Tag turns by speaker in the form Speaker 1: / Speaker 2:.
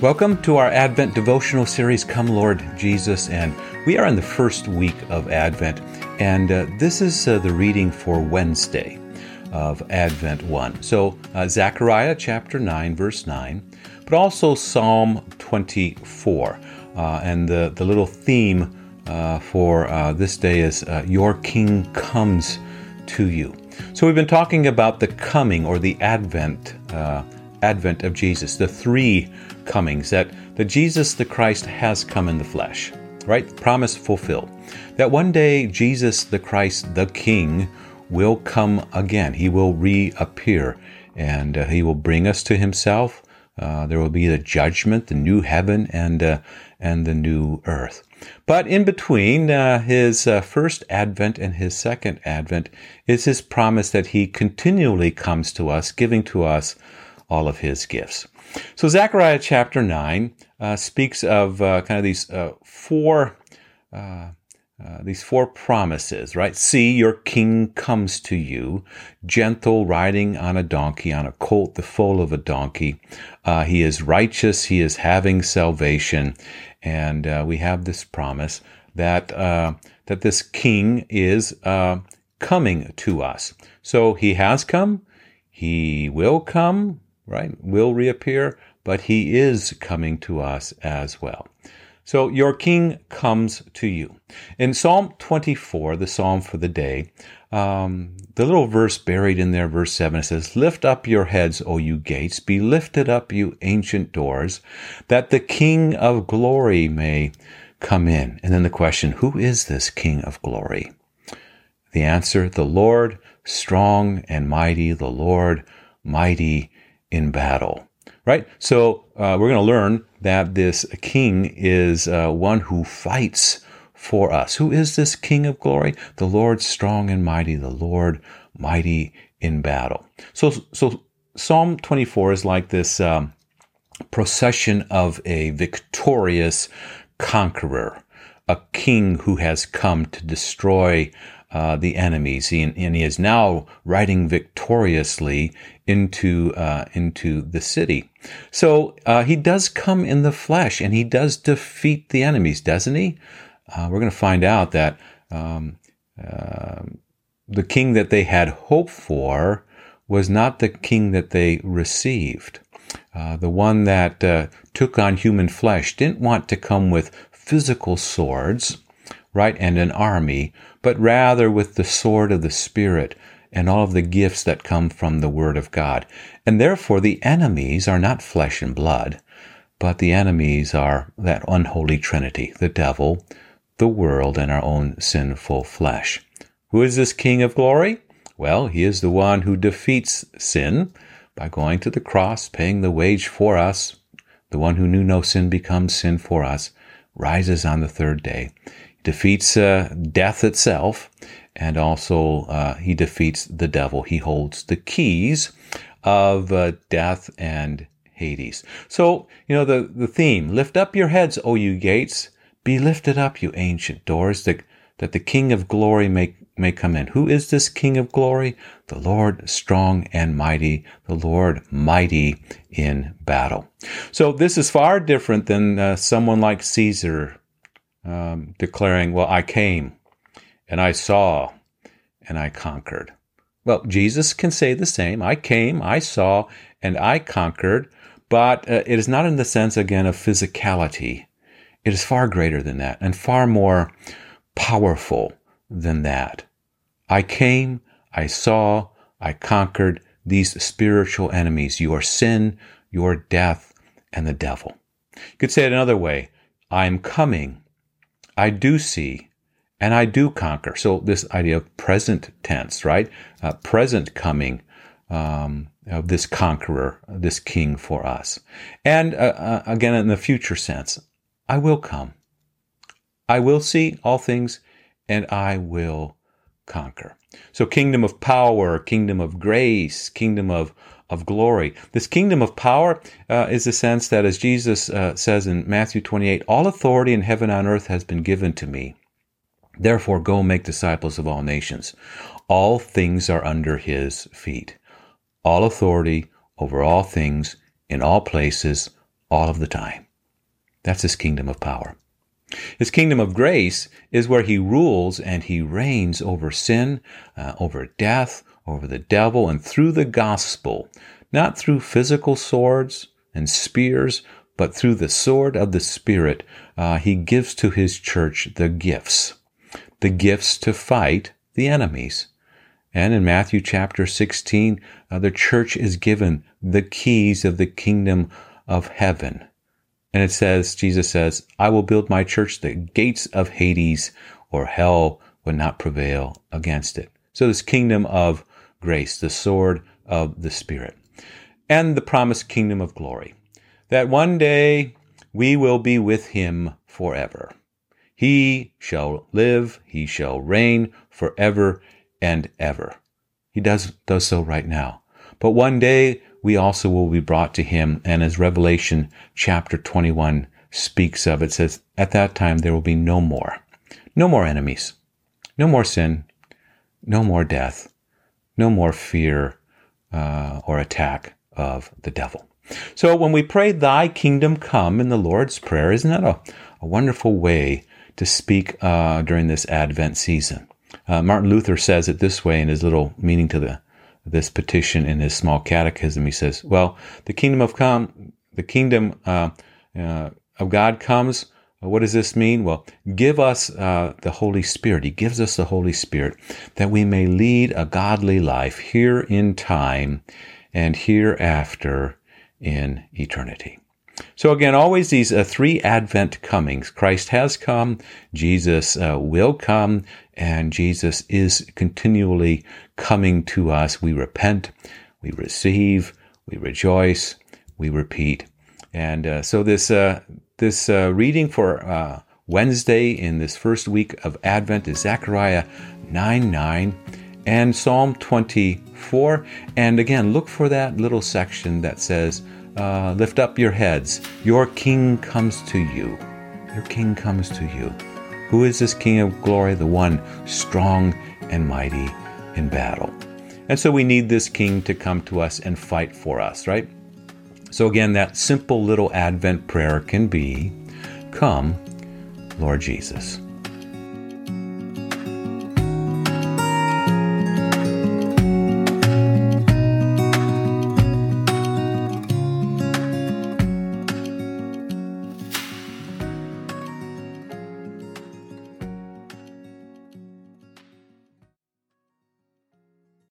Speaker 1: Welcome to our Advent devotional series, Come Lord Jesus. And we are in the first week of Advent. And uh, this is uh, the reading for Wednesday of Advent 1. So, uh, Zechariah chapter 9, verse 9, but also Psalm 24. Uh, and the, the little theme uh, for uh, this day is Your King comes to you. So, we've been talking about the coming or the Advent advent of Jesus, the three comings that, that Jesus the Christ has come in the flesh, right? Promise fulfilled. That one day Jesus the Christ, the King, will come again. He will reappear and uh, he will bring us to himself. Uh, there will be the judgment, the new heaven, and uh, and the new earth. But in between uh, his uh, first advent and his second advent is his promise that he continually comes to us, giving to us all of his gifts. So, Zechariah chapter 9 uh, speaks of uh, kind of these uh, four. Uh, uh, these four promises, right? See, your king comes to you, gentle, riding on a donkey, on a colt, the foal of a donkey. Uh, he is righteous. He is having salvation, and we have this promise that that this king is coming to us. So he has come. He will come right? Will reappear, but he is coming to us as well. So your king comes to you. In Psalm 24, the psalm for the day, um, the little verse buried in there, verse 7, it says, Lift up your heads, O you gates, be lifted up, you ancient doors, that the King of glory may come in. And then the question, Who is this King of glory? The answer, the Lord, strong and mighty, the Lord, mighty in battle. Right? So uh, we're going to learn that this king is uh, one who fights for us. Who is this king of glory? The Lord strong and mighty, the Lord mighty in battle. So, so Psalm 24 is like this um, procession of a victorious conqueror, a king who has come to destroy uh, the enemies, he, and he is now riding victoriously into uh, into the city. So uh, he does come in the flesh, and he does defeat the enemies, doesn't he? Uh, we're going to find out that um, uh, the king that they had hoped for was not the king that they received. The one that took on human flesh didn't want to come with physical swords right, and an army, but rather with the sword of the Spirit and all of the gifts that come from the Word of God. And therefore, the enemies are not flesh and blood, but the enemies are that unholy trinity the devil, the world, and our own sinful flesh. Who is this King of glory? Well, he is the one who defeats sin by going to the cross, paying the wage for us. The one who knew no sin becomes sin for us, rises on the third day defeats uh, death itself, and also uh, he defeats the devil. He holds the keys of uh, death and Hades. So, you know, the, the theme lift up your heads, O you gates, be lifted up, you ancient doors, that, that the King of glory may, may come in. Who is this King of glory? The Lord strong and mighty, the Lord mighty in battle. So, this is far different than uh, someone like Caesar um, declaring, Well, I came and I saw and I conquered. Well, Jesus can say the same. I came, I saw, and I conquered, but uh, it is not in the sense, again, of physicality. It is far greater than that and far more powerful than that. I came, I saw, I conquered these spiritual enemies your sin, your death, and the devil. You could say it another way I am coming, I do see and I do conquer. So this idea of present tense, right? Uh, present coming um, of this conqueror, this king for us. And uh, uh, again, in the future sense, I will come. I will see all things and I will conquer. So kingdom of power, kingdom of grace, kingdom of of glory. This kingdom of power uh, is the sense that, as Jesus uh, says in Matthew 28, all authority in heaven and earth has been given to me. Therefore, go make disciples of all nations. All things are under his feet. All authority over all things, in all places, all of the time. That's his kingdom of power. His kingdom of grace is where he rules and he reigns over sin, uh, over death, over the devil, and through the gospel, not through physical swords and spears, but through the sword of the Spirit, uh, he gives to his church the gifts, the gifts to fight the enemies. And in Matthew chapter 16, uh, the church is given the keys of the kingdom of heaven. And it says, Jesus says, I will build my church, the gates of Hades or hell would not prevail against it. So this kingdom of grace, the sword of the Spirit, and the promised kingdom of glory, that one day we will be with him forever. He shall live, he shall reign forever and ever. He does, does so right now. But one day we also will be brought to him. And as Revelation chapter 21 speaks of, it says, At that time there will be no more, no more enemies, no more sin, no more death, no more fear uh, or attack of the devil. So when we pray, Thy kingdom come in the Lord's Prayer, isn't that a, a wonderful way to speak uh, during this Advent season? Uh, Martin Luther says it this way in his little meaning to the this petition in his small catechism. He says, "Well, the kingdom of come, the kingdom uh, uh, of God comes. What does this mean? Well, give us uh, the Holy Spirit. He gives us the Holy Spirit that we may lead a godly life here in time and hereafter in eternity." So again, always these uh, three Advent comings. Christ has come, Jesus uh, will come, and Jesus is continually coming to us. We repent, we receive, we rejoice, we repeat. And uh, so this uh, this uh, reading for uh, Wednesday in this first week of Advent is Zechariah 9 9 and Psalm 24. And again, look for that little section that says, uh, lift up your heads. Your king comes to you. Your king comes to you. Who is this king of glory? The one strong and mighty in battle. And so we need this king to come to us and fight for us, right? So again, that simple little Advent prayer can be Come, Lord Jesus.